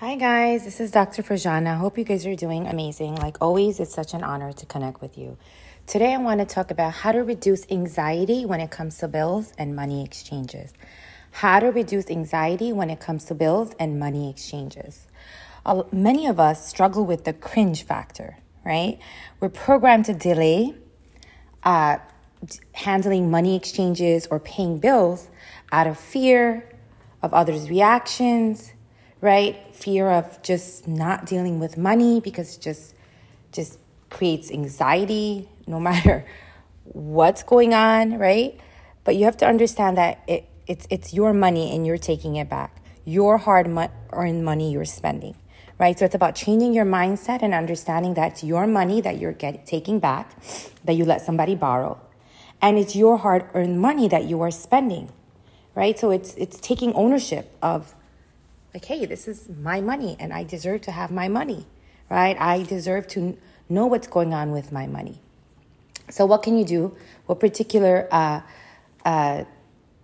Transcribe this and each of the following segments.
Hi, guys. This is Dr. Farjana. I hope you guys are doing amazing. Like always, it's such an honor to connect with you. Today, I want to talk about how to reduce anxiety when it comes to bills and money exchanges. How to reduce anxiety when it comes to bills and money exchanges. Many of us struggle with the cringe factor, right? We're programmed to delay uh, handling money exchanges or paying bills out of fear of others' reactions right? Fear of just not dealing with money because it just just creates anxiety no matter what's going on, right? But you have to understand that it, it's it's your money and you're taking it back. Your hard mo- earned money you're spending, right? So it's about changing your mindset and understanding that it's your money that you're getting taking back, that you let somebody borrow, and it's your hard earned money that you are spending, right? So it's it's taking ownership of like, hey, this is my money and I deserve to have my money, right? I deserve to know what's going on with my money. So, what can you do? What particular uh, uh,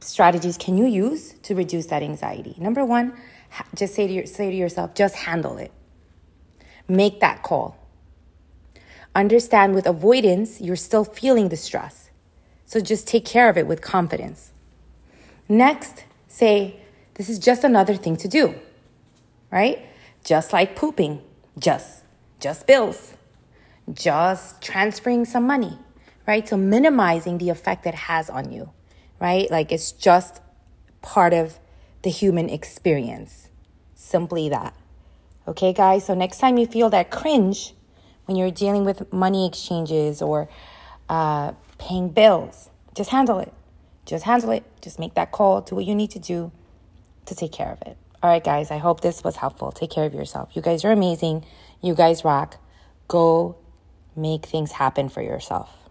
strategies can you use to reduce that anxiety? Number one, just say to, your, say to yourself, just handle it. Make that call. Understand with avoidance, you're still feeling the stress. So just take care of it with confidence. Next, say, this is just another thing to do, right? Just like pooping, just, just bills, just transferring some money, right? So minimizing the effect it has on you, right? Like it's just part of the human experience. Simply that. Okay, guys? So next time you feel that cringe when you're dealing with money exchanges or uh, paying bills, just handle it. Just handle it. Just make that call. Do what you need to do to take care of it. All right, guys, I hope this was helpful. Take care of yourself. You guys are amazing. You guys rock. Go make things happen for yourself.